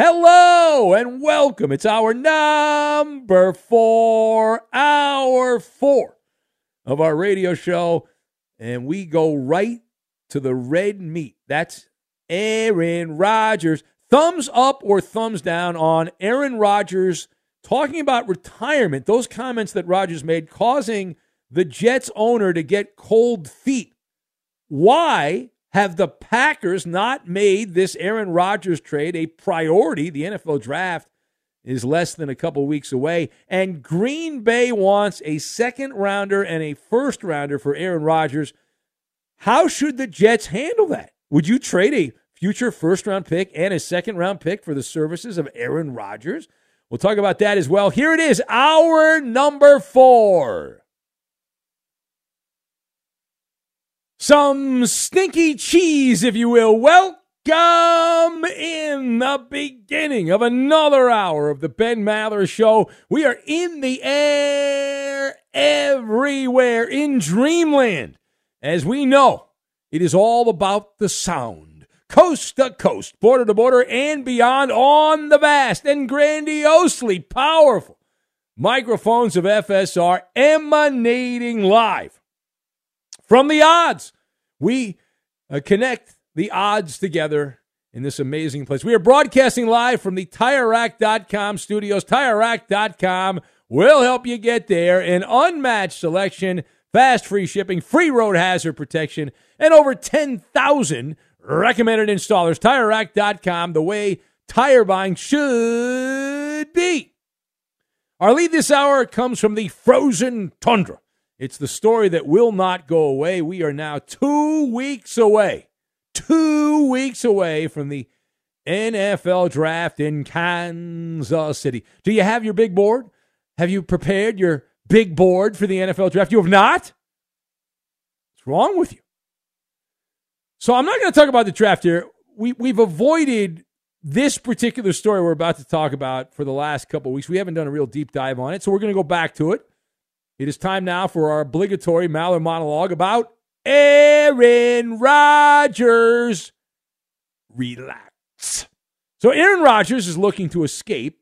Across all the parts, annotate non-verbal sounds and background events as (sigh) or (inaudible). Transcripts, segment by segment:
Hello and welcome. It's hour number four, hour four of our radio show. And we go right to the red meat. That's Aaron Rodgers. Thumbs up or thumbs down on Aaron Rodgers talking about retirement. Those comments that Rodgers made causing the Jets owner to get cold feet. Why have the Packers not made this Aaron Rodgers trade a priority? The NFL draft is less than a couple weeks away, and Green Bay wants a second rounder and a first rounder for Aaron Rodgers. How should the Jets handle that? Would you trade a future first round pick and a second round pick for the services of Aaron Rodgers? We'll talk about that as well. Here it is, hour number four. Some stinky cheese, if you will. Welcome in the beginning of another hour of the Ben Maller Show. We are in the air everywhere in dreamland. As we know, it is all about the sound. Coast to coast, border to border, and beyond on the vast and grandiosely powerful microphones of FSR emanating live from the odds. We uh, connect the odds together in this amazing place. We are broadcasting live from the TireRack.com studios. TireRack.com will help you get there. An unmatched selection, fast free shipping, free road hazard protection, and over 10,000 recommended installers. TireRack.com, the way tire buying should be. Our lead this hour comes from the frozen tundra. It's the story that will not go away. We are now two weeks away, two weeks away from the NFL draft in Kansas City. Do you have your big board? Have you prepared your big board for the NFL draft? You have not? What's wrong with you? So I'm not going to talk about the draft here. We, we've avoided this particular story we're about to talk about for the last couple weeks. We haven't done a real deep dive on it, so we're going to go back to it. It is time now for our obligatory Maller monologue about Aaron Rodgers. Relax. So Aaron Rodgers is looking to escape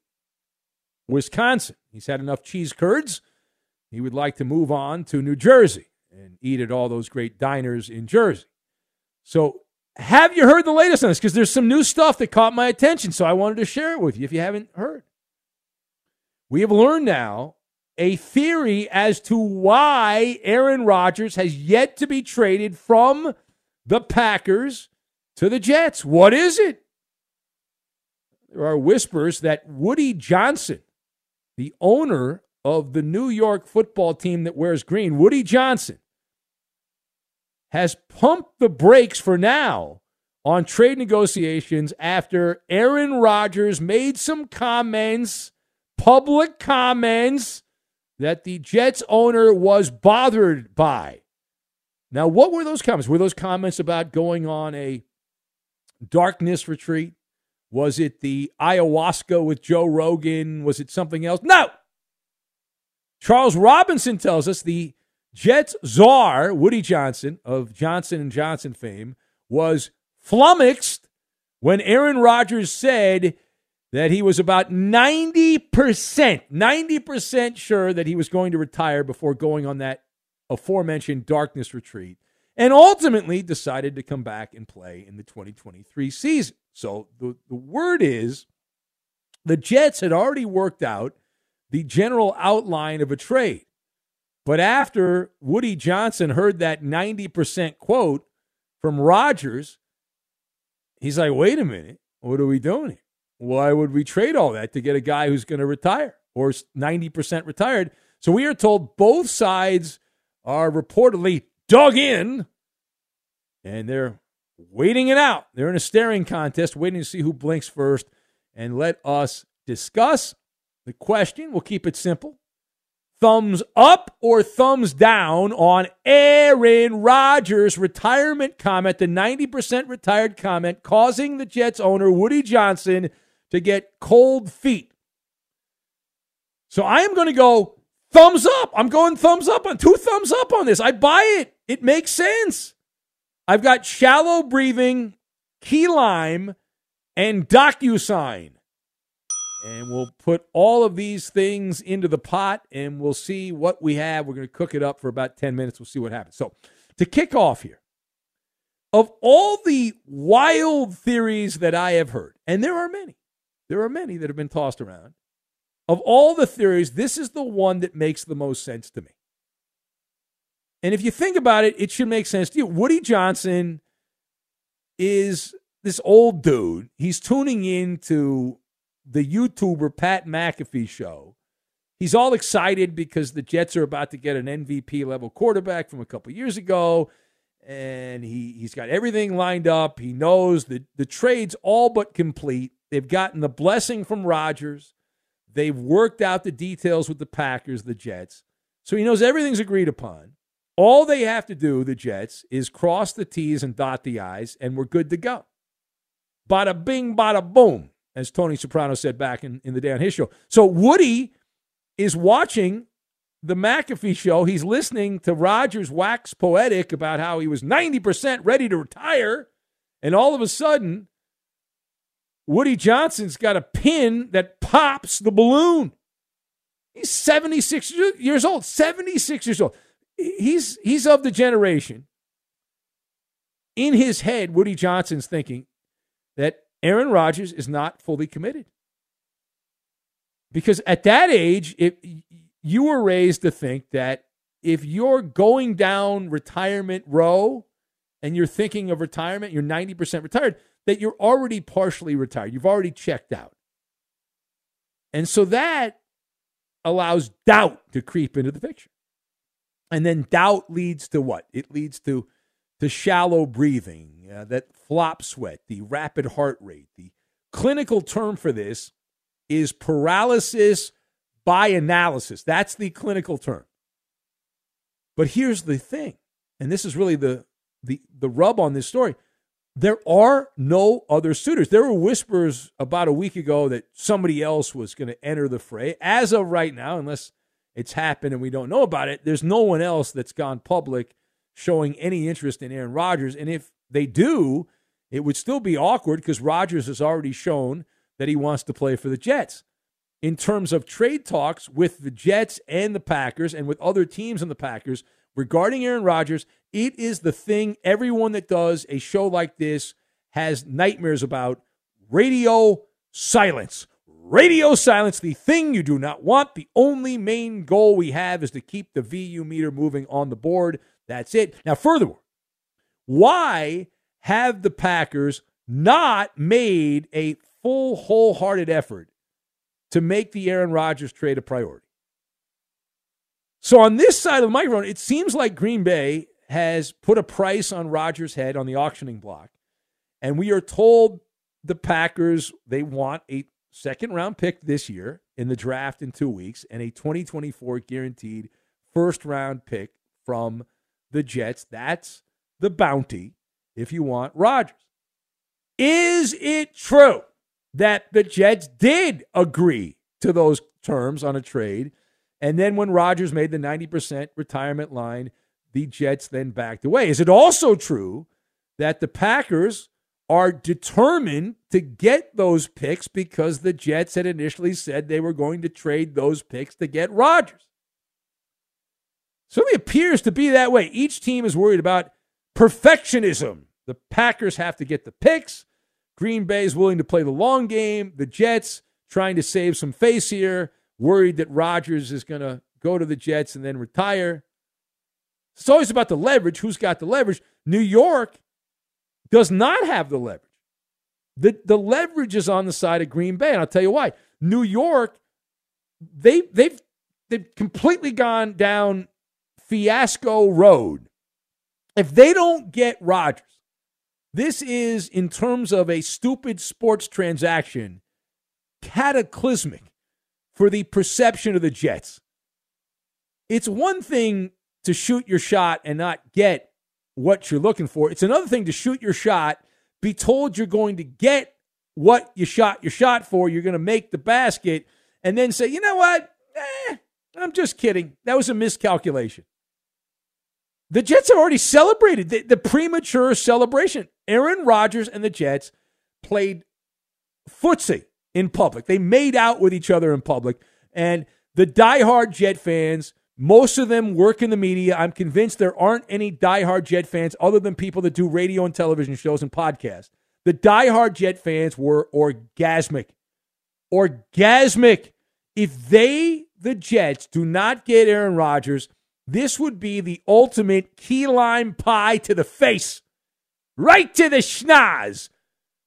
Wisconsin. He's had enough cheese curds. He would like to move on to New Jersey and eat at all those great diners in Jersey. So, have you heard the latest on this? Because there's some new stuff that caught my attention. So, I wanted to share it with you if you haven't heard. We have learned now a theory as to why Aaron Rodgers has yet to be traded from the Packers to the Jets. What is it? There are whispers that Woody Johnson, the owner of the New York football team that wears green, Woody Johnson, has pumped the brakes for now on trade negotiations after Aaron Rodgers made some comments, public comments, that the Jets owner was bothered by. Now, what were those comments? Were those comments about going on a darkness retreat? Was it the ayahuasca with Joe Rogan? Was it something else? No. Charles Robinson tells us the Jets czar, Woody Johnson of Johnson and Johnson fame, was flummoxed when Aaron Rodgers said that he was about 90%, 90% sure that he was going to retire before going on that aforementioned darkness retreat and ultimately decided to come back and play in the 2023 season. So the, the word is the Jets had already worked out the general outline of a trade. But after Woody Johnson heard that 90% quote from Rodgers, he's like, wait a minute, what are we doing here? Why would we trade all that to get a guy who's going to retire or 90% retired? So we are told both sides are reportedly dug in and they're waiting it out. They're in a staring contest, waiting to see who blinks first. And let us discuss the question. We'll keep it simple thumbs up or thumbs down on Aaron Rodgers' retirement comment, the 90% retired comment, causing the Jets owner, Woody Johnson, to get cold feet. So I am going to go thumbs up. I'm going thumbs up on two thumbs up on this. I buy it. It makes sense. I've got shallow breathing, key lime, and DocuSign. And we'll put all of these things into the pot and we'll see what we have. We're going to cook it up for about 10 minutes. We'll see what happens. So, to kick off here, of all the wild theories that I have heard, and there are many, there are many that have been tossed around. Of all the theories, this is the one that makes the most sense to me. And if you think about it, it should make sense to you. Woody Johnson is this old dude. He's tuning into the YouTuber Pat McAfee show. He's all excited because the Jets are about to get an MVP level quarterback from a couple years ago. And he, he's got everything lined up. He knows that the trade's all but complete. They've gotten the blessing from Rodgers. They've worked out the details with the Packers, the Jets. So he knows everything's agreed upon. All they have to do, the Jets, is cross the T's and dot the I's, and we're good to go. Bada bing, bada boom as Tony Soprano said back in, in the day on his show. So Woody is watching the McAfee show. He's listening to Rodgers wax poetic about how he was 90% ready to retire. And all of a sudden, Woody Johnson's got a pin that pops the balloon. He's 76 years old. 76 years old. He's, he's of the generation. In his head, Woody Johnson's thinking that Aaron Rodgers is not fully committed. Because at that age, if you were raised to think that if you're going down retirement row and you're thinking of retirement, you're 90% retired, that you're already partially retired. You've already checked out. And so that allows doubt to creep into the picture. And then doubt leads to what? It leads to to shallow breathing, uh, that flop sweat, the rapid heart rate. The clinical term for this is paralysis by analysis. That's the clinical term. But here's the thing, and this is really the the the rub on this story. There are no other suitors. There were whispers about a week ago that somebody else was going to enter the fray. As of right now, unless it's happened and we don't know about it, there's no one else that's gone public showing any interest in Aaron Rodgers. And if they do, it would still be awkward because Rodgers has already shown that he wants to play for the Jets. In terms of trade talks with the Jets and the Packers and with other teams in the Packers regarding Aaron Rodgers, it is the thing everyone that does a show like this has nightmares about radio silence. Radio silence, the thing you do not want. The only main goal we have is to keep the VU meter moving on the board. That's it. Now, furthermore, why have the Packers not made a full, wholehearted effort to make the Aaron Rodgers trade a priority? So, on this side of the microphone, it seems like Green Bay has put a price on Rodgers' head on the auctioning block. And we are told the Packers they want a second round pick this year in the draft in two weeks and a 2024 guaranteed first round pick from the Jets. That's the bounty if you want Rodgers. Is it true that the Jets did agree to those terms on a trade? And then when Rodgers made the 90% retirement line, the Jets then backed away. Is it also true that the Packers are determined to get those picks because the Jets had initially said they were going to trade those picks to get Rodgers? Certainly appears to be that way. Each team is worried about perfectionism. The Packers have to get the picks. Green Bay is willing to play the long game. The Jets trying to save some face here, worried that Rodgers is going to go to the Jets and then retire. It's always about the leverage. Who's got the leverage? New York does not have the leverage. The, the leverage is on the side of Green Bay. And I'll tell you why. New York, they, they've, they've completely gone down fiasco road. If they don't get Rodgers, this is, in terms of a stupid sports transaction, cataclysmic for the perception of the Jets. It's one thing to shoot your shot and not get what you're looking for. It's another thing to shoot your shot, be told you're going to get what you shot your shot for, you're going to make the basket, and then say, you know what? Eh, I'm just kidding. That was a miscalculation. The Jets have already celebrated the, the premature celebration. Aaron Rodgers and the Jets played footsie in public. They made out with each other in public. And the diehard Jet fans most of them work in the media. I'm convinced there aren't any diehard Jet fans other than people that do radio and television shows and podcasts. The diehard Jet fans were orgasmic. Orgasmic. If they, the Jets, do not get Aaron Rodgers, this would be the ultimate key lime pie to the face, right to the schnoz,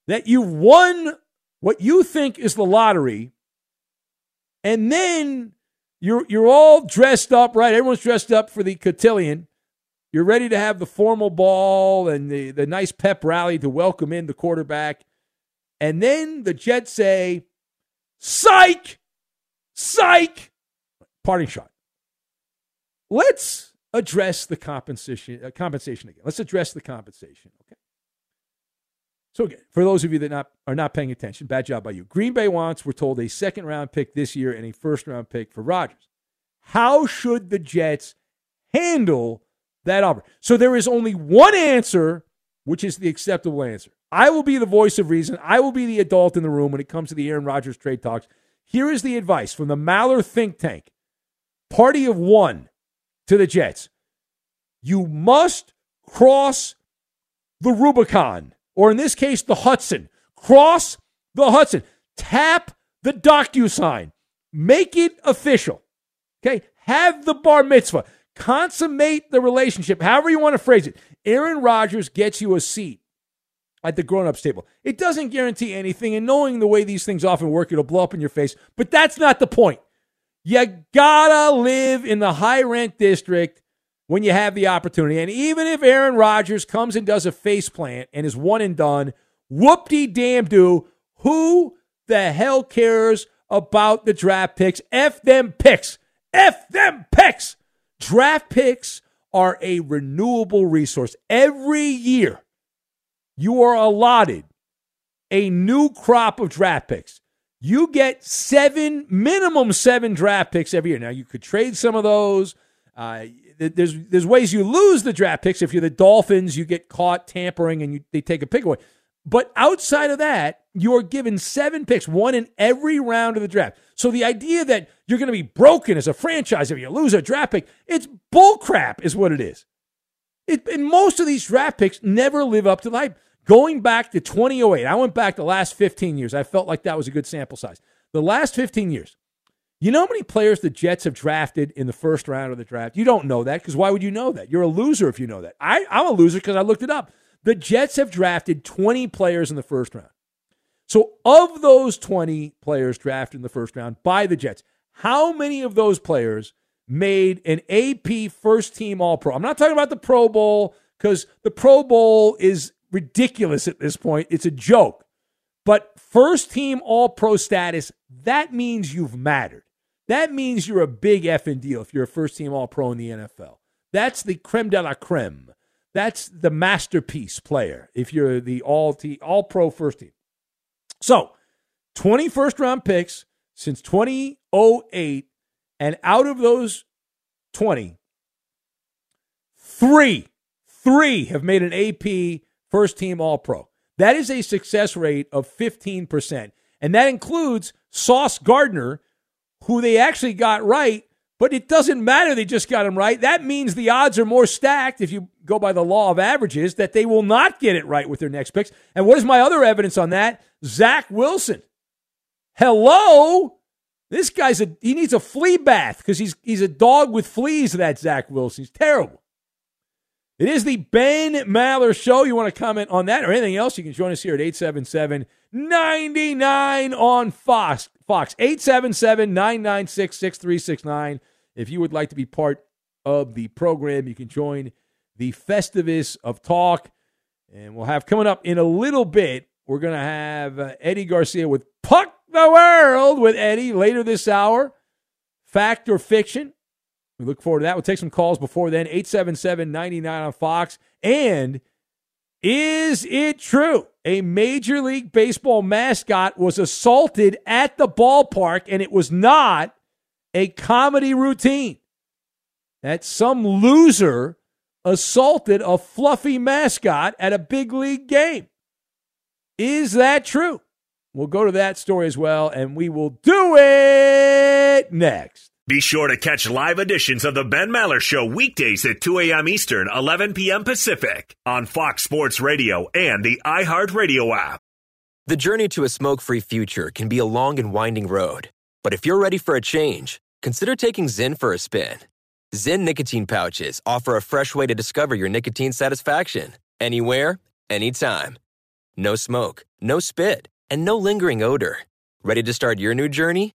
that you won what you think is the lottery, and then you're you're all dressed up, right? Everyone's dressed up for the cotillion. You're ready to have the formal ball and the, the nice pep rally to welcome in the quarterback. And then the Jets say, Psych! Psych! Parting shot. Let's address the compensation uh, compensation again. Let's address the compensation, okay? So for those of you that not, are not paying attention, bad job by you. Green Bay wants, we're told, a second round pick this year and a first round pick for Rodgers. How should the Jets handle that offer? So there is only one answer, which is the acceptable answer. I will be the voice of reason. I will be the adult in the room when it comes to the Aaron Rodgers trade talks. Here is the advice from the Maller think tank. Party of one to the Jets. You must cross the Rubicon or in this case, the Hudson. Cross the Hudson. Tap the DocuSign. Make it official. Okay? Have the bar mitzvah. Consummate the relationship, however you want to phrase it. Aaron Rodgers gets you a seat at the grown ups table. It doesn't guarantee anything, and knowing the way these things often work, it'll blow up in your face. But that's not the point. You gotta live in the high rent district when you have the opportunity. And even if Aaron Rodgers comes and does a face plant and is one and done, whoop de damn do, who the hell cares about the draft picks? F them picks. F them picks. Draft picks are a renewable resource. Every year, you are allotted a new crop of draft picks. You get seven, minimum seven draft picks every year. Now, you could trade some of those. Uh, there's there's ways you lose the draft picks. If you're the Dolphins, you get caught tampering and you, they take a pick away. But outside of that, you're given seven picks, one in every round of the draft. So the idea that you're going to be broken as a franchise if you lose a draft pick, it's bullcrap, is what it is. It, and most of these draft picks never live up to the hype. Going back to 2008, I went back the last 15 years. I felt like that was a good sample size. The last 15 years, you know how many players the Jets have drafted in the first round of the draft? You don't know that because why would you know that? You're a loser if you know that. I, I'm a loser because I looked it up. The Jets have drafted 20 players in the first round. So, of those 20 players drafted in the first round by the Jets, how many of those players made an AP first team All Pro? I'm not talking about the Pro Bowl because the Pro Bowl is ridiculous at this point. It's a joke. But first team All Pro status, that means you've mattered. That means you're a big effing deal if you're a first team All Pro in the NFL. That's the creme de la creme. That's the masterpiece player if you're the all t- all pro first team. So, 20 first round picks since 2008 and out of those 20 three three have made an AP first team all pro. That is a success rate of 15%. And that includes Sauce Gardner who they actually got right, but it doesn't matter they just got him right. That means the odds are more stacked if you go by the law of averages that they will not get it right with their next picks. And what is my other evidence on that? Zach Wilson. Hello? This guy's a he needs a flea bath because he's he's a dog with fleas, that Zach Wilson. He's terrible. It is the Ben Maller Show. You want to comment on that or anything else? You can join us here at 877 99 on Fox. Fox, 877 996 6369. If you would like to be part of the program, you can join the Festivus of Talk. And we'll have coming up in a little bit, we're going to have uh, Eddie Garcia with Puck the World with Eddie later this hour. Fact or fiction? We look forward to that. We'll take some calls before then. 877 99 on Fox. And is it true? A Major League Baseball mascot was assaulted at the ballpark and it was not a comedy routine. That some loser assaulted a fluffy mascot at a big league game. Is that true? We'll go to that story as well, and we will do it next. Be sure to catch live editions of The Ben Maller Show weekdays at 2 a.m. Eastern, 11 p.m. Pacific on Fox Sports Radio and the iHeartRadio app. The journey to a smoke free future can be a long and winding road. But if you're ready for a change, consider taking Zyn for a spin. Zyn nicotine pouches offer a fresh way to discover your nicotine satisfaction anywhere, anytime. No smoke, no spit, and no lingering odor. Ready to start your new journey?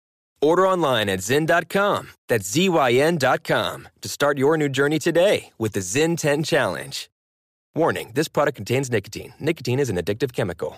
Order online at Zyn.com. That's Z-Y-N.com to start your new journey today with the Zyn 10 Challenge. Warning, this product contains nicotine. Nicotine is an addictive chemical.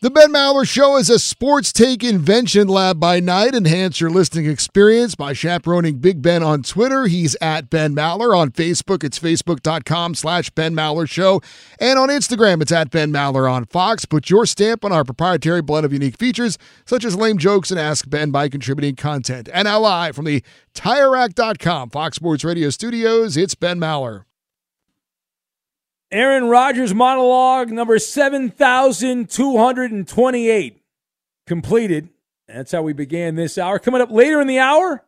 The Ben Maller Show is a sports take invention lab by night. Enhance your listening experience by chaperoning Big Ben on Twitter. He's at Ben Maller. On Facebook, it's facebook.com slash Ben Maller Show. And on Instagram, it's at Ben Maller on Fox. Put your stamp on our proprietary blend of unique features, such as lame jokes and Ask Ben by contributing content. And now live from the TireRack.com Fox Sports Radio studios, it's Ben Maller. Aaron Rodgers monologue number 7,228 completed. That's how we began this hour. Coming up later in the hour,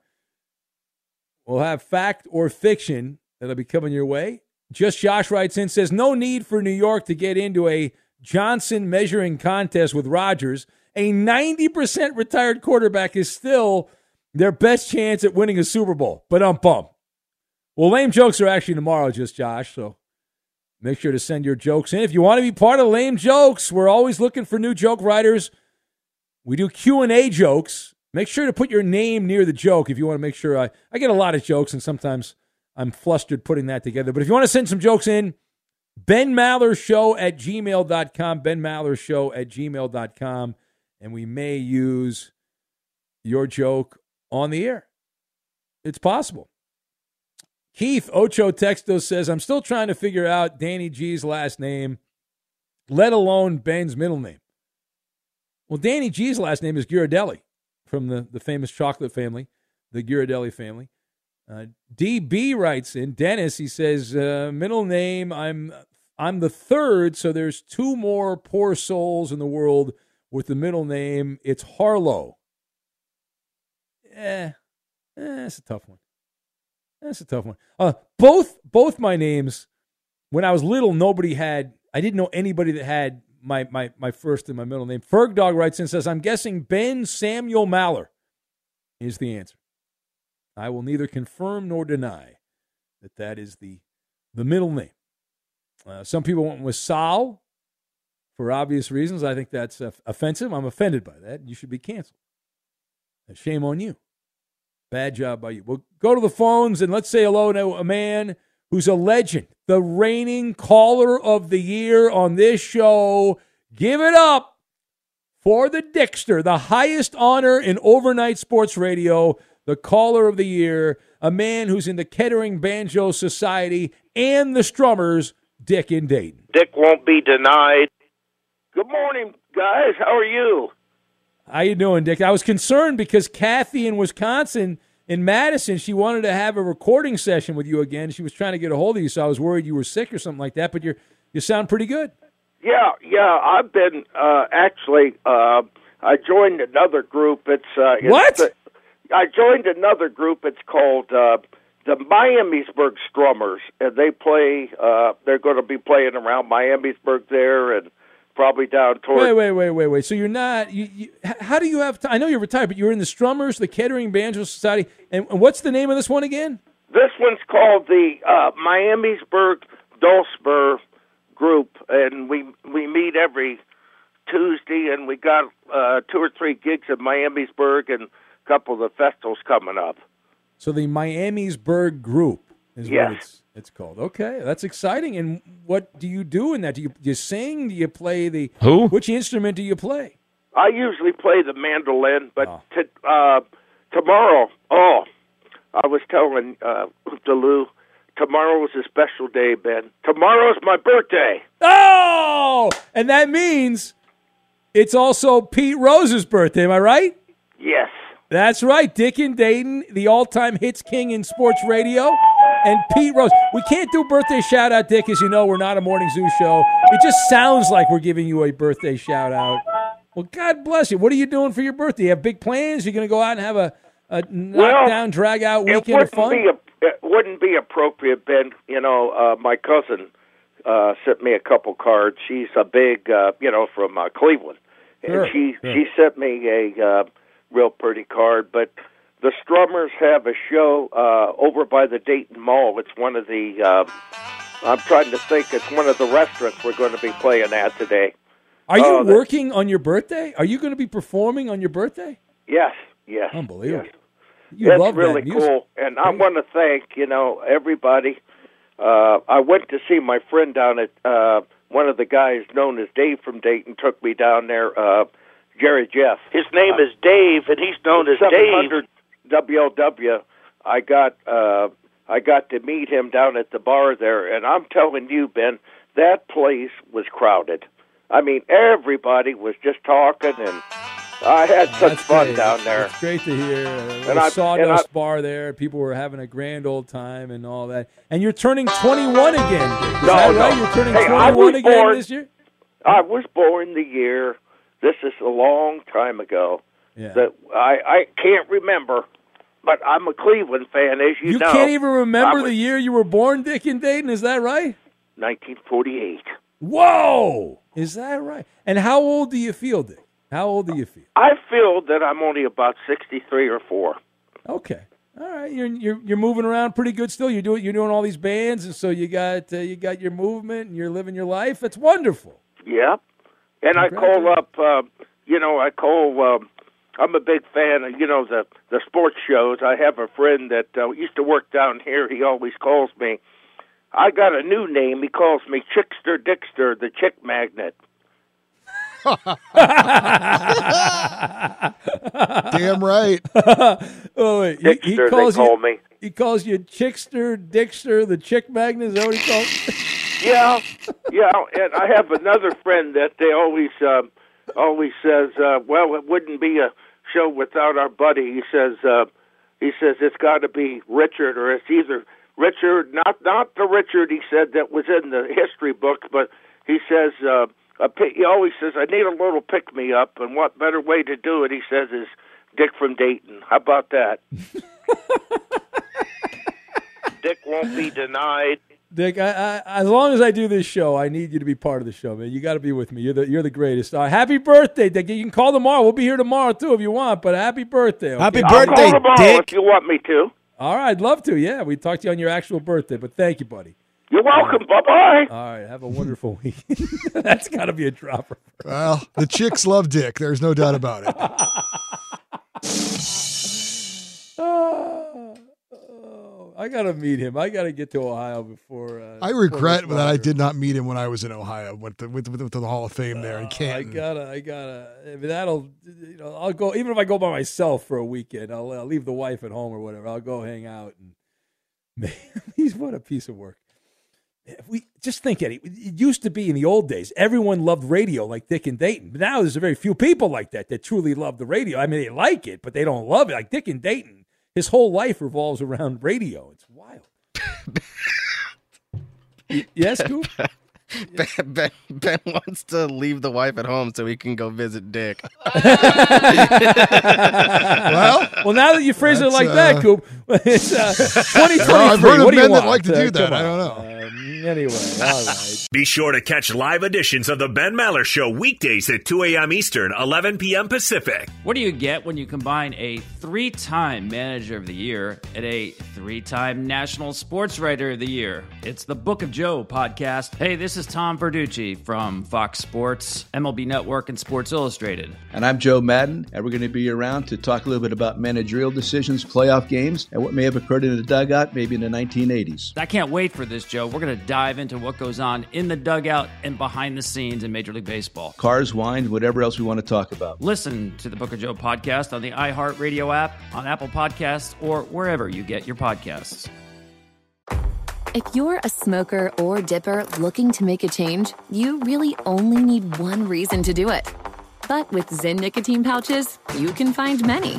we'll have fact or fiction that'll be coming your way. Just Josh writes in, says, no need for New York to get into a Johnson measuring contest with Rodgers. A 90% retired quarterback is still their best chance at winning a Super Bowl. But I'm bummed. Well, lame jokes are actually tomorrow, just Josh. So Make sure to send your jokes in. If you want to be part of lame jokes, we're always looking for new joke writers. We do Q&A jokes. Make sure to put your name near the joke if you want to make sure I, I get a lot of jokes and sometimes I'm flustered putting that together. But if you want to send some jokes in, Ben Maller Show at gmail.com, Ben Maller Show at gmail.com, and we may use your joke on the air. It's possible. Keith Ocho Texto says, I'm still trying to figure out Danny G's last name, let alone Ben's middle name. Well, Danny G's last name is Ghirardelli from the, the famous chocolate family, the Ghirardelli family. Uh, DB writes in, Dennis, he says, uh, middle name, I'm, I'm the third, so there's two more poor souls in the world with the middle name. It's Harlow. Eh, eh, it's a tough one. That's a tough one. Uh, both both my names, when I was little, nobody had. I didn't know anybody that had my my my first and my middle name. Ferg Dog writes and says, "I'm guessing Ben Samuel Maller is the answer. I will neither confirm nor deny that that is the the middle name. Uh, some people went with Sal for obvious reasons. I think that's uh, offensive. I'm offended by that. You should be canceled. shame on you. Bad job by you. We'll go to the phones and let's say hello to a man who's a legend, the reigning caller of the year on this show. Give it up for the Dickster, the highest honor in overnight sports radio, the caller of the year, a man who's in the Kettering Banjo Society and the Strummers, Dick in Dayton. Dick won't be denied. Good morning, guys. How are you? How you doing, Dick? I was concerned because Kathy in Wisconsin, in Madison, she wanted to have a recording session with you again. She was trying to get a hold of you, so I was worried you were sick or something like that. But you're, you sound pretty good. Yeah, yeah. I've been uh, actually. Uh, I joined another group. It's, uh, it's what? I joined another group. It's called uh, the Miamisburg Strummers, and they play. Uh, they're going to be playing around Miamisburg there, and probably down toward. Wait, wait, wait, wait, wait. So you're not. You, you, how do you have? T- I know you're retired, but you're in the Strummers, the Kettering Banjo Society, and, and what's the name of this one again? This one's called the uh, Miamisburg Dulcimer Group, and we we meet every Tuesday, and we got uh, two or three gigs in Miamisburg and a couple of the festivals coming up. So the Miamisburg Group is Yes. what it's it's called. Okay, that's exciting. And what do you do in that? Do you, do you sing? Do you play the Who? Which instrument do you play? I usually play the mandolin, but t- uh, tomorrow, oh, I was telling uh, Delu, tomorrow is a special day, Ben. Tomorrow's my birthday. Oh, and that means It's also Pete Rose's birthday. Am I right? Yes. That's right. Dick and Dayton, the all-time hits king in sports radio, and Pete Rose. We can't do birthday shout out, Dick, as you know. We're not a morning zoo show. It just sounds like we're giving you a birthday shout out. Well, God bless you. What are you doing for your birthday? You have big plans? You're going to go out and have a, a knockdown, drag out weekend of fun? be a, it wouldn't be appropriate, Ben. You know, uh, my cousin uh, sent me a couple cards. She's a big, uh, you know, from uh, Cleveland, Sure, and she sure. she sent me a uh, real pretty card. But the Strummers have a show uh, over by the Dayton Mall. It's one of the. Uh, I'm trying to think. It's one of the restaurants we're going to be playing at today. Are you Oh, working on your birthday? Are you going to be performing on your birthday? Yes, yes. Unbelievable. yes. You That's love really that music. cool, and I want to thank you know everybody. Uh, I went to see my friend down at uh, one of the guys known as Dave from Dayton took me down there. Uh, Jerry Jeff. His name is Dave, and he's known as Dave. 700 WLW. I got uh, I got to meet him down at the bar there, and I'm telling you, Ben, that place was crowded. I mean, everybody was just talking, and I had such Oh, fun great. down there. It's great to hear. And I- sawdust and I- bar there. People were having a grand old time and all that. And you're turning 21 again. Is No, that no. right? You're turning Hey, 21 again born- this year. I was born the year. This is a long time ago. Yeah. That I I can't remember, but I'm a Cleveland fan, as you, You know. can't even remember was the year you were born, Dick and Dayton. Is that right? 1948. Whoa! Is that right? And how old do you feel, Dick? How old do you feel? I feel that I'm only about 63 or four. Okay. All right, you're you're you're moving around pretty good still. You're doing you're doing all these bands, and so you got uh, you got your movement, and you're living your life. That's wonderful. Yep. And I call up, uh, you know, I call. Um, I'm a big fan of, you know, the the sports shows. I have a friend that uh, used to work down here. He always calls me. I got a new name. He calls me Chickster Dickster, the Chick Magnet. (laughs) Damn right. (laughs) oh wait, he, he Dickster, calls they call you. me. He calls you Chickster, Dickster, the Chick Magnet. Is that what he calls? (laughs) Yeah, yeah. And I have another friend that they always um, always says, uh, "Well, it wouldn't be a show without our buddy." He says, uh, "He says it's got to be Richard, or it's either Richard, not not the Richard he said that was in the history book, but he says." Uh, a pi- he always says, "I need a little pick me up," and what better way to do it? He says is Dick from Dayton. How about that? (laughs) Dick won't be denied. Dick, I, I, as long as I do this show, I need you to be part of the show, man. You got to be with me. You're the you're the greatest. Uh, happy birthday, Dick. You can call tomorrow. We'll be here tomorrow too if you want. But happy birthday. okay? Happy I'll birthday, call tomorrow Dick. if you want me to. All right, I'd love to. Yeah, we talked to you on your actual birthday. But thank you, buddy. You're welcome. Bye bye. All right, have a wonderful (laughs) week. (laughs) That's got to be a dropper. Well, the chicks love Dick. There's no doubt about it. (laughs) Oh, I got to meet him. I got to get to Ohio before. Uh, I regret that I did not meet him when I was in Ohio. Went to, went to, went to the Hall of Fame there in Canton. I gotta, I gotta. I mean, that'll, you know, I'll go. Even if I go by myself for a weekend, I'll, I'll leave the wife at home or whatever. I'll go hang out and. (laughs) Man, he's what a piece of work. If we just think, Eddie, it used to be in the old days, everyone loved radio like Dick and Dayton. But now there's a very few people like that that truly love the radio. I mean, they like it, but they don't love it. Like Dick and Dayton, his whole life revolves around radio. It's wild. (laughs) Yes, Coop? Ben, ben, ben wants to leave the wife at home so he can go visit Dick. (laughs) well, well, now that you phrase it like uh, that, Coop, it's uh, 2023. (laughs) Well, I've heard of what do you men that like to Uh, do that. I don't know. Um, anyway, all right. Be sure to catch live editions of the Ben Maller Show weekdays at 2 a.m. Eastern, 11 p.m. Pacific. What do you get when you combine a three time Manager of the Year and a three time National Sports Writer of the Year? It's the Book of Joe podcast. Hey, this is Tom Verducci from Fox Sports, MLB Network, and Sports Illustrated. And I'm Joe Maddon, and we're going to be around to talk a little bit about managerial decisions, playoff games, and what may have occurred in the dugout maybe in the 1980s. I can't wait for this, Joe. We're going to dive into what goes on in the dugout and behind the scenes in Major League Baseball. Cars, wine, whatever else we want to talk about. Listen to the Book of Joe podcast on the iHeartRadio app, on Apple Podcasts, or wherever you get your podcasts. If you're a smoker or dipper looking to make a change, you really only need one reason to do it. But with Zyn nicotine pouches, you can find many.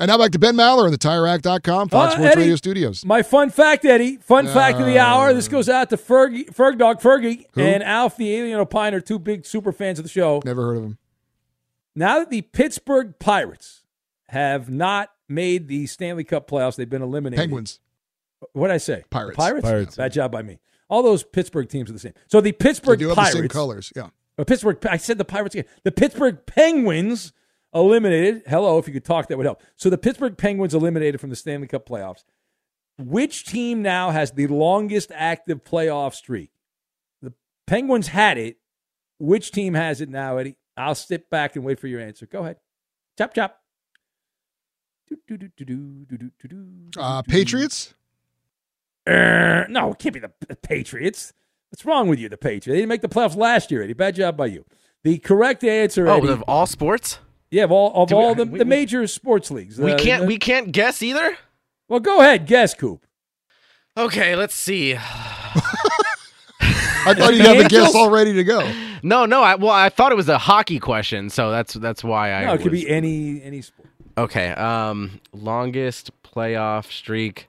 And now back to Ben Maller on the TireRack.com, Fox Uh, Sports Eddie, Radio studios. My fun fact, Eddie. Fun fact of the hour. This goes out to Fergie, Ferg Dog Fergie Who? and Alf the Alien Opiner, two big super fans of the show. Never heard of them. Now that the Pittsburgh Pirates have not made the Stanley Cup playoffs, they've been eliminated. Penguins. What did I say? Pirates. Pirates. Pirates. Bad job by me. All those Pittsburgh teams are the same. So the Pittsburgh They do have Pirates. the same colors. Yeah. Uh, Pittsburgh. I said the Pirates again. The Pittsburgh Penguins eliminated. Hello, if you could talk, that would help. So the Pittsburgh Penguins eliminated from the Stanley Cup playoffs. Which team now has the longest active playoff streak? The Penguins had it. Which team has it now, Eddie? I'll sit back and wait for your answer. Go ahead. Chop chop. Uh, Patriots? Er, no, it can't be the, the Patriots. What's wrong with you, the Patriots? They didn't make the playoffs last year, Eddie. Bad job by you. The correct answer, Oh, Eddie, of all sports? Yeah, of all of Do we- all the, we- the we- major sports leagues. We Uh, can't the- we can't guess either? Well, go ahead, guess, Coop. Okay, let's see. (sighs) I thought you had the a guess all ready to go. No, no. I, well, I thought it was a hockey question, so that's that's why I. No, it could was- be any any sport. Okay. Um, longest playoff streak.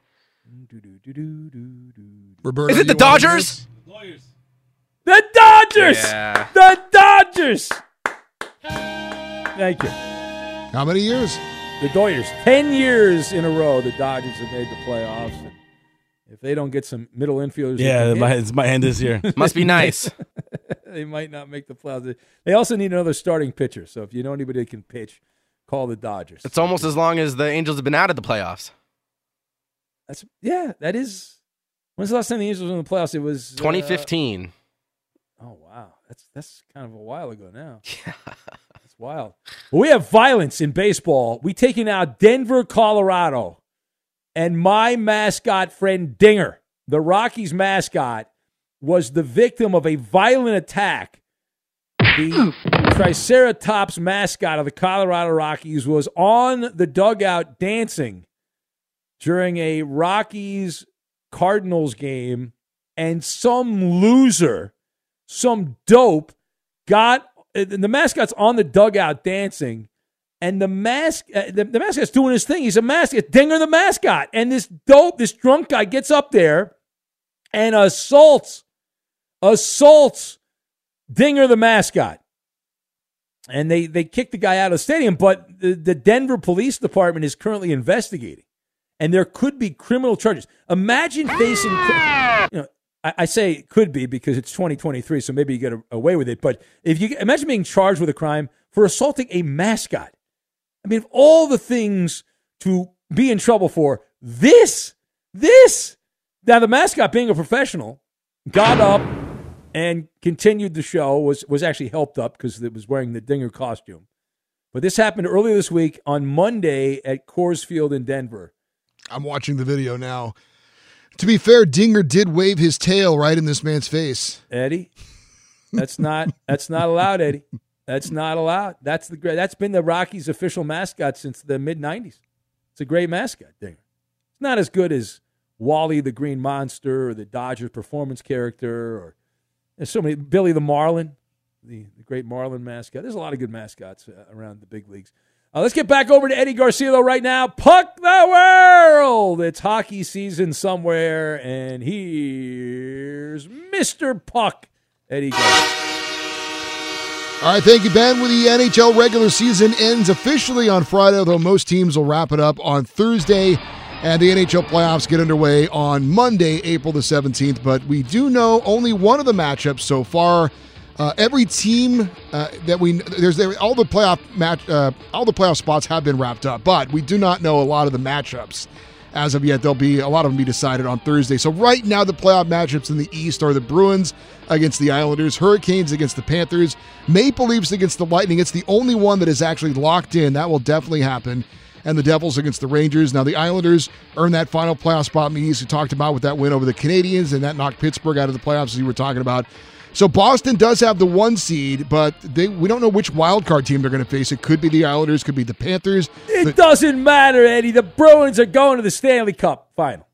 Roberto, Is it the you wanna Dodgers? this? The Dodgers. Yeah. The Dodgers. Thank you. How many years? The Dodgers. Ten years in a row, the Dodgers have made the playoffs. And if they don't get some middle infielders, Yeah, can it might, hit, it might end this year. (laughs) Must be nice. (laughs) they might not make the playoffs. They also need another starting pitcher. So if you know anybody that can pitch, call the Dodgers. It's almost as long as the Angels have been out of the playoffs. That's yeah, that is. When's the last time the Angels were in the playoffs? It was uh, 2015. oh wow, that's that's kind of a while ago now. (laughs) Yeah, that's wild. We have violence in baseball. We taking out Denver, Colorado, and my mascot friend Dinger the Rockies mascot was the victim of a violent attack. The Triceratops mascot of the Colorado Rockies was on the dugout dancing during a Rockies Cardinals game, and some loser, some dope, got the mascot's on the dugout dancing, and the mask uh, the, the mascot's doing his thing. He's a mascot, Dinger the mascot, and this dope, this drunk guy gets up there and assaults, assaults Dinger the mascot. And they, they kicked the guy out of the stadium, but the, the Denver Police Department is currently investigating. And there could be criminal charges. Imagine facing, you know, I, I say could be because it's 2023, so maybe you get away with it. But if you imagine being charged with a crime for assaulting a mascot, I mean, of all the things to be in trouble for, this, this. Now, the mascot, being a professional, got up and continued the show. was was actually helped up because it was wearing the Dinger costume. But this happened earlier this week on Monday at Coors Field in Denver. I'm watching the video now. To be fair, Dinger did wave his tail right in this man's face. Eddie, that's not that's not allowed, Eddie. That's not allowed. That's the great. That's been the Rockies' official mascot since the mid '90s. It's a great mascot, Dinger. It's not as good as Wally the Green Monster or the Dodgers performance character or there's so many Billy the Marlin, the, the great Marlin mascot. There's a lot of good mascots uh, around the big leagues. Uh, let's get back over to Eddie Garcia though right now. Puck the world. It's hockey season somewhere, and here's Mr. Puck, Eddie Garcia. All right, thank you, Ben. With the NHL regular season ends officially on Friday, though most teams will wrap it up on Thursday. And the NHL playoffs get underway on Monday, April the 17th. But we do know only one of the matchups so far. Uh, every team uh, that we there's there, all the playoff match uh, all the playoff spots have been wrapped up, but we do not know a lot of the matchups as of yet. There'll be a lot of them be decided on Thursday. So right now the playoff matchups in the East are the Bruins against the Islanders, Hurricanes against the Panthers, Maple Leafs against the Lightning. It's the only one that is actually locked in. That will definitely happen and the Devils against the Rangers. Now, the Islanders earned that final playoff spot in the East we talked about with that win over the Canadiens, and that knocked Pittsburgh out of the playoffs, as you were talking about. So Boston does have the one seed, but they we don't know which wild card team they're going to face. It could be the Islanders, could be the Panthers. It the, doesn't matter, Eddie. The Bruins are going to the Stanley Cup final.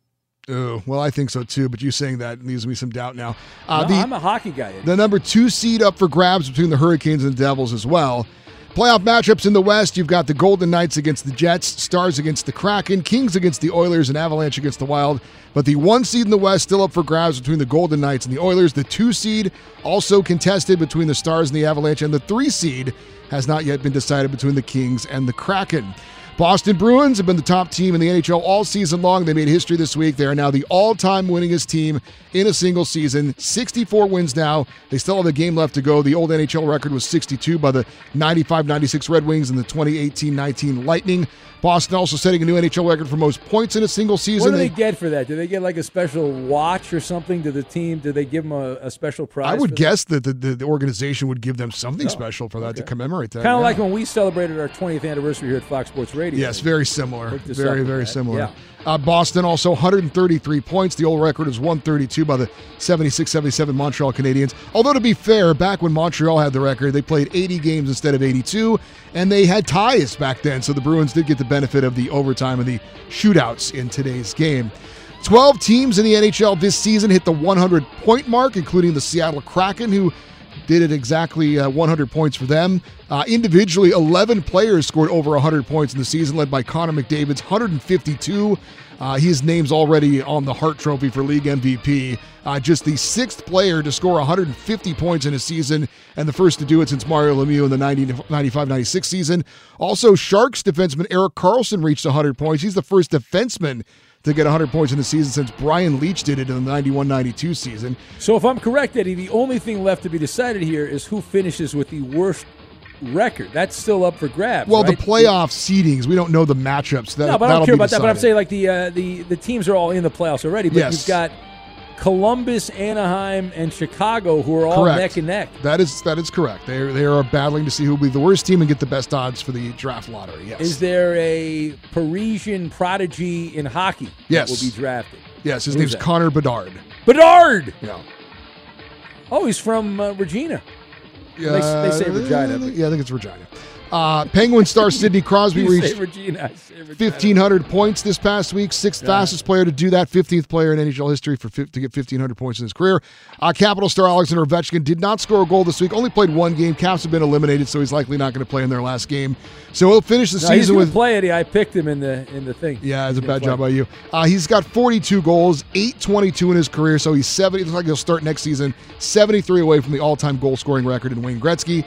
Oh, well, I think so too, but you saying that leaves me some doubt now. Uh, no, the, I'm a hockey guy. Eddie. The number two seed up for grabs between the Hurricanes and the Devils as well. Playoff matchups in the West, you've got the Golden Knights against the Jets, Stars against the Kraken, Kings against the Oilers, and Avalanche against the Wild. But the one seed in the West still up for grabs between the Golden Knights and the Oilers. The two seed also contested between the Stars and the Avalanche, and the three seed has not yet been decided between the Kings and the Kraken. Boston Bruins have been the top team in the NHL all season long. They made history this week. They are now the all time winningest team in a single season. 64 wins now. They still have a game left to go. The old NHL record was 62 by the 95 96 Red Wings and the 2018 19 Lightning. Boston also setting a new NHL record for most points in a single season. What do they, they get for that? Do they get like a special watch or something to the team? Do they give them a, a special prize? I would guess that the, the, the, organization would give them something oh, special for that okay. to commemorate that. Kind of yeah. like when we celebrated our 20th anniversary here at Fox Sports Radio. Yes, very similar. Very, very similar. Yeah. Uh, Boston also 133 points. The old record is 132 by the 76 77 Montreal Canadiens. Although, to be fair, back when Montreal had the record, they played 80 games instead of 82, and they had ties back then. So the Bruins did get the benefit of the overtime and the shootouts in today's game. 12 teams in the NHL this season hit the 100 point mark, including the Seattle Kraken, who did it exactly uh, 100 points for them. Uh, individually, 11 players scored over 100 points in the season, led by Connor McDavid's 152. Uh, his name's already on the Hart Trophy for league MVP. Uh, just the sixth player to score 150 points in a season, and the first to do it since Mario Lemieux in the 95 96 season. Also, Sharks defenseman Erik Karlsson reached 100 points. He's the first defenseman to get 100 points in the season since Brian Leetch did it in the 91 92 season. So, if I'm correct, Eddie, the only thing left to be decided here is who finishes with the worst record. That's still up for grabs. Well, right? the playoff seedings, we don't know the matchups. That, no, but I don't care about decided. that. But I'm saying like the uh, the the teams are all in the playoffs already. But yes. you've got Columbus, Anaheim, and Chicago, who are all correct. neck and neck. That is that is correct. They are, they are battling to see who will be the worst team and get the best odds for the draft lottery. Yes. Is there a Parisian prodigy in hockey yes. that will be drafted? Yes, his Who's name's that? Connor Bedard. Bedard. Yeah. Oh, he's from uh, Regina. Yeah, they, they say Regina. but- Yeah, I think it's Regina. Uh, Penguin star Sidney (laughs) Crosby reached Regina. Regina. 1,500 points this past week. Sixth Yeah. fastest player to do that. 15th player in NHL history for to get 1,500 points in his career. Uh, Capital star Alexander Ovechkin did not score a goal this week. Only played one game. Caps have been eliminated, so he's likely not going to play in their last game. So he'll finish the No, season with. play it. I picked him in the in the thing. Yeah, it's a bad job play. by you. Uh, he's got 42 goals, 822 in his career, so he's 70. Looks like he'll start next season, 73 away from the all-time goal scoring record in Wayne Gretzky.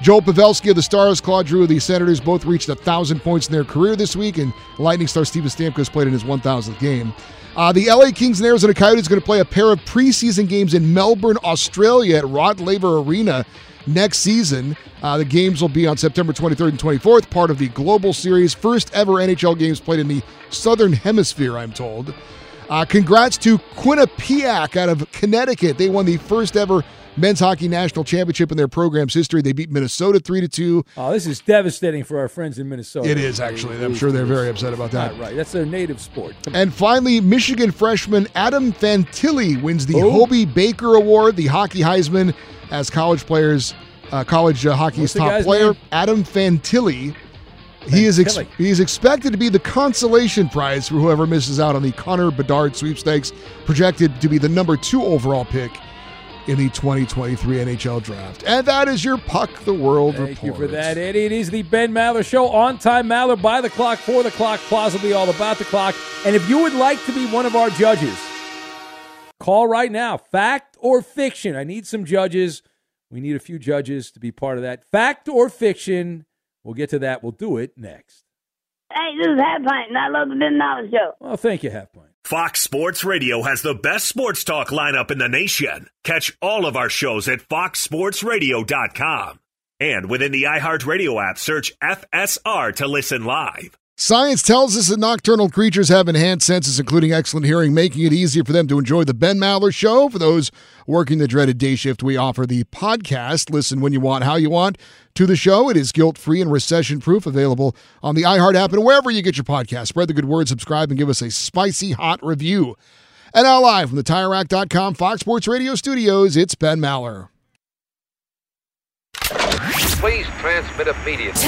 Joe Pavelski of the Stars, Claude Giroux of the Senators both reached 1,000 points in their career this week, and Lightning star Steven Stamkos played in his 1,000th game. Uh, the LA Kings and Arizona Coyotes are going to play a pair of preseason games in Melbourne, Australia at Rod Laver Arena next season. Uh, the games will be on September 23rd and 24th, part of the Global Series, first ever NHL games played in the Southern Hemisphere, I'm told. Uh, congrats to Quinnipiac out of Connecticut. They won the first ever men's hockey national championship in their program's history. They beat Minnesota 3 to 2. Oh, this is devastating for our friends in Minnesota. It is actually. I'm sure they're very upset about that. Not right. That's their native sport. And finally, Michigan freshman Adam Fantilli wins the Who? Hobey Baker Award, the hockey Heisman, as college players, uh, college uh, hockey's top player. name? Adam Fantilli. He is ex- he is expected to be the consolation prize for whoever misses out on the Connor Bedard sweepstakes, projected to be the number two overall pick in the 2023 NHL draft. And that is your Puck the World Thank report. you for that, Eddie. It is the Ben Maller Show. On time Maller, by the clock, for the clock, plausibly all about the clock. And if you would like to be one of our judges, call right now. Fact or fiction? I need some judges. We need a few judges to be part of that. Fact or fiction? We'll get to that. We'll do it next. Hey, this is Half Pint, and I love the Ben Knowledge Show. Well, thank you, Half Pint. Fox Sports Radio has the best sports talk lineup in the nation. Catch all of our shows at foxsportsradio.com. And within the iHeartRadio app, search FSR to listen live. Science tells us that nocturnal creatures have enhanced senses, including excellent hearing, making it easier for them to enjoy the Ben Maller Show. For those working the dreaded day shift, we offer the podcast. Listen when you want, how you want to the show. It is guilt free and recession proof, available on the iHeart app and wherever you get your podcast. Spread the good word, subscribe, and give us a spicy hot review. And now, live from the TireRack.com Fox Sports Radio studios, it's Ben Maller. Please transmit immediately.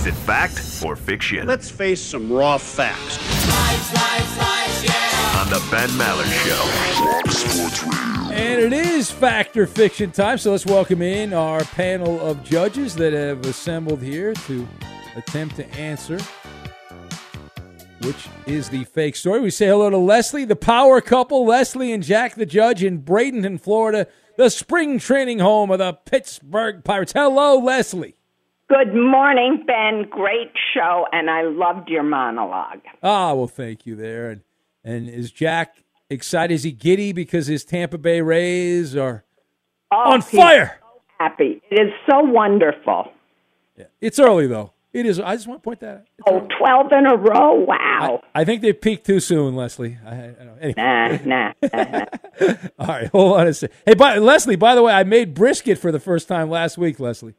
Is it fact or fiction? Let's face some raw facts. On the Ben Maller Show. And it is fact or fiction time. So let's welcome in our panel of judges that have assembled here to attempt to answer which is the fake story. We say hello to Leslie, the power couple, Leslie and Jack the Judge in Bradenton, Florida, the spring training home of the Pittsburgh Pirates. Hello, Leslie. Good morning, Ben. Great show, and I loved your monologue. Ah, well, thank you there. And and is Jack excited? Is he giddy because his Tampa Bay Rays are Oh, on fire? so happy. It is so wonderful. Yeah. It's early though. It is. I just want to point that out. Oh, 12 in a row. Wow. I think they peaked too soon, Leslie. I, I don't know. Anyway. Nah, nah. (laughs) All right, hold on a second. Hey, by, Leslie, by the way, I made brisket for the first time last week, Leslie.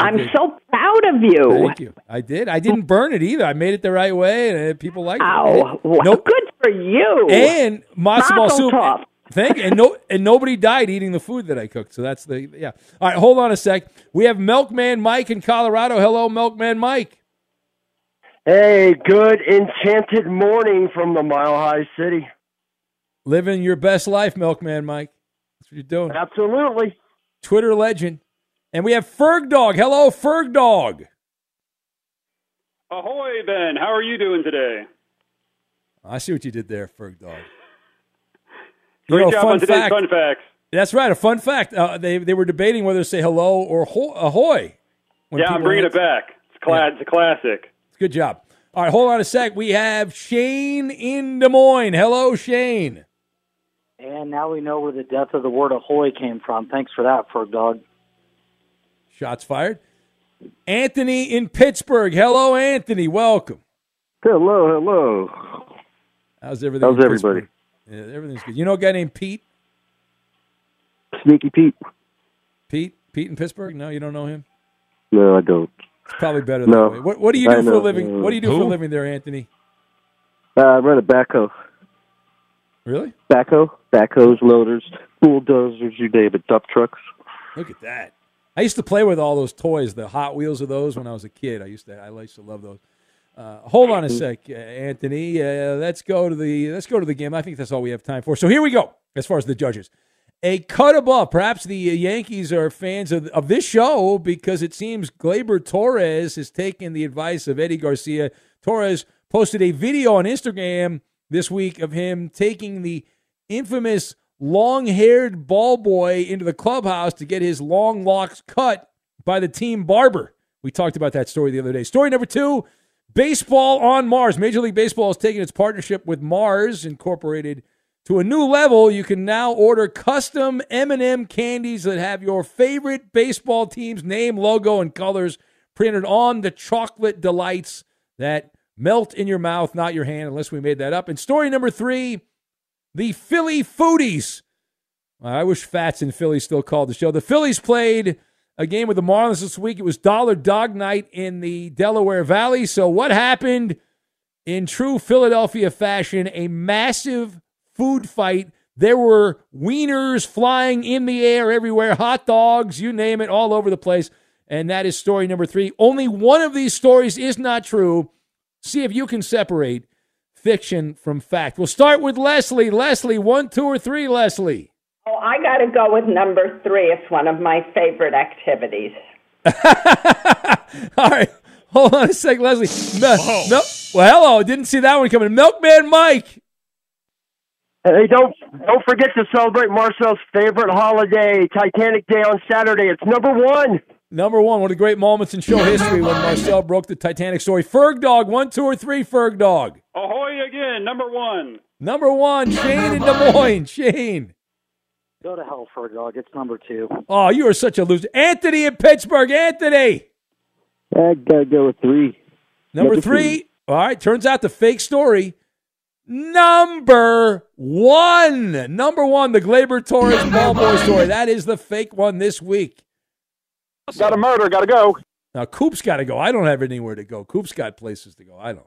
I'm so proud of you. Thank you. I did. I didn't burn it either. I made it the right way, and uh, people liked Wow. it. Well, Nope. Good for you. And matzo ball soup. tov. Thank you. And no, and nobody died eating the food that I cooked. So that's the yeah. All right, hold on a sec. We have Milkman Mike in Colorado. Hello, Milkman Mike. Hey, good enchanted morning from the Mile High City. Living your best life, Milkman Mike. That's what you're doing. Absolutely. Twitter legend. And we have Ferg Dog. Hello, Ferg Dog. Ahoy, Ben. How are you doing today? I see what you did there, Ferg Dog. (laughs) Great know, job fun on today's fact- fun facts. That's right. A fun fact. Uh, they they were debating whether to say hello or ho- ahoy. when Yeah, I'm bringing it back. It's, cla- it's a classic. Good job. All right, hold on a sec. We have Shane in Des Moines. Hello, Shane. And now we know where the death of the word ahoy came from. Thanks for that, Ferg Dog. Shots fired. Anthony in Pittsburgh. Hello, Anthony. Welcome. Hello, hello. How's everything? How's in everybody? Yeah, everything's good. You know a guy named Pete? Sneaky Pete. Pete? Pete in Pittsburgh? No, you don't know him? No, I don't. It's probably better No, that way. What, what do you I do for a living? What do you do for a living there, Anthony? Uh, I run a backhoe. Really? Backhoe, backhoes, loaders, bulldozers, you name it, dump trucks. Look at that. I used to play with all those toys, the Hot Wheels of those when I was a kid. I used to, I used to love those. Uh, hold on a sec, uh, Anthony. Uh, let's go to the let's go to the game. I think that's all we have time for. So here we go. As far as the judges, a cut above. Perhaps the uh, Yankees are fans of, of this show because it seems Gleyber Torres has taken the advice of Eddie Garcia. Torres posted a video on Instagram this week of him taking the infamous long-haired ball boy into the clubhouse to get his long locks cut by the team barber. We talked about that story the other day. Story number two. Baseball on Mars. Major League Baseball has taken its partnership with Mars Incorporated to a new level. You can now order custom M&M candies that have your favorite baseball team's name, logo, and colors printed on the chocolate delights that melt in your mouth, not your hand, unless we made that up. And story number three, the Philly Foodies. I wish Fats in Philly still called the show. The Phillies played a game with the Marlins this week. It was Dollar Dog Night in the Delaware Valley. So, what happened in true Philadelphia fashion? A massive food fight. There were wieners flying in the air everywhere, hot dogs, you name it, all over the place. And that is story number three. Only one of these stories is not true. See if you can separate fiction from fact. We'll start with Leslie. Leslie, one, two, or three, Leslie. Oh, I got to go with number three. It's one of my favorite activities. (laughs) All right. Hold on a sec, Leslie. No, no, well, hello. Didn't see that one coming. Milkman Mike. Hey, don't don't forget to celebrate Marcel's favorite holiday, Titanic Day on Saturday. It's number one. Number one, one of the great moments in show history when Marcel broke the Titanic story. Ferg Dog, one, two, or three, Ferg Dog. Ahoy again, number one. Number one, Shane in Des Moines. Shane. Go to hell Ferg dog. It's number two. Oh, you are such a loser. Anthony in Pittsburgh. Anthony. I gotta go with three. Number, Number three. All right. Turns out the fake story. Number one. Number one, the Gleyber Torres ball boy story. That is the fake one this week. Got a murder. Got to go. Now, Coop's got to go. I don't have anywhere to go. Coop's got places to go. I don't.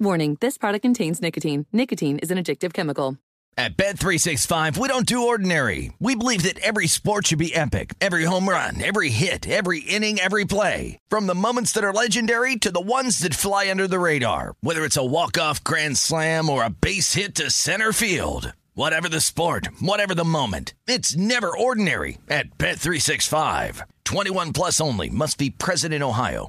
Warning, this product contains nicotine. Nicotine is an addictive chemical. At Bet365, we don't do ordinary. We believe that every sport should be epic. Every home run, every hit, every inning, every play. From the moments that are legendary to the ones that fly under the radar. Whether it's a walk-off grand slam or a base hit to center field. Whatever the sport, whatever the moment. It's never ordinary at Bet365. 21 plus only must be present in Ohio.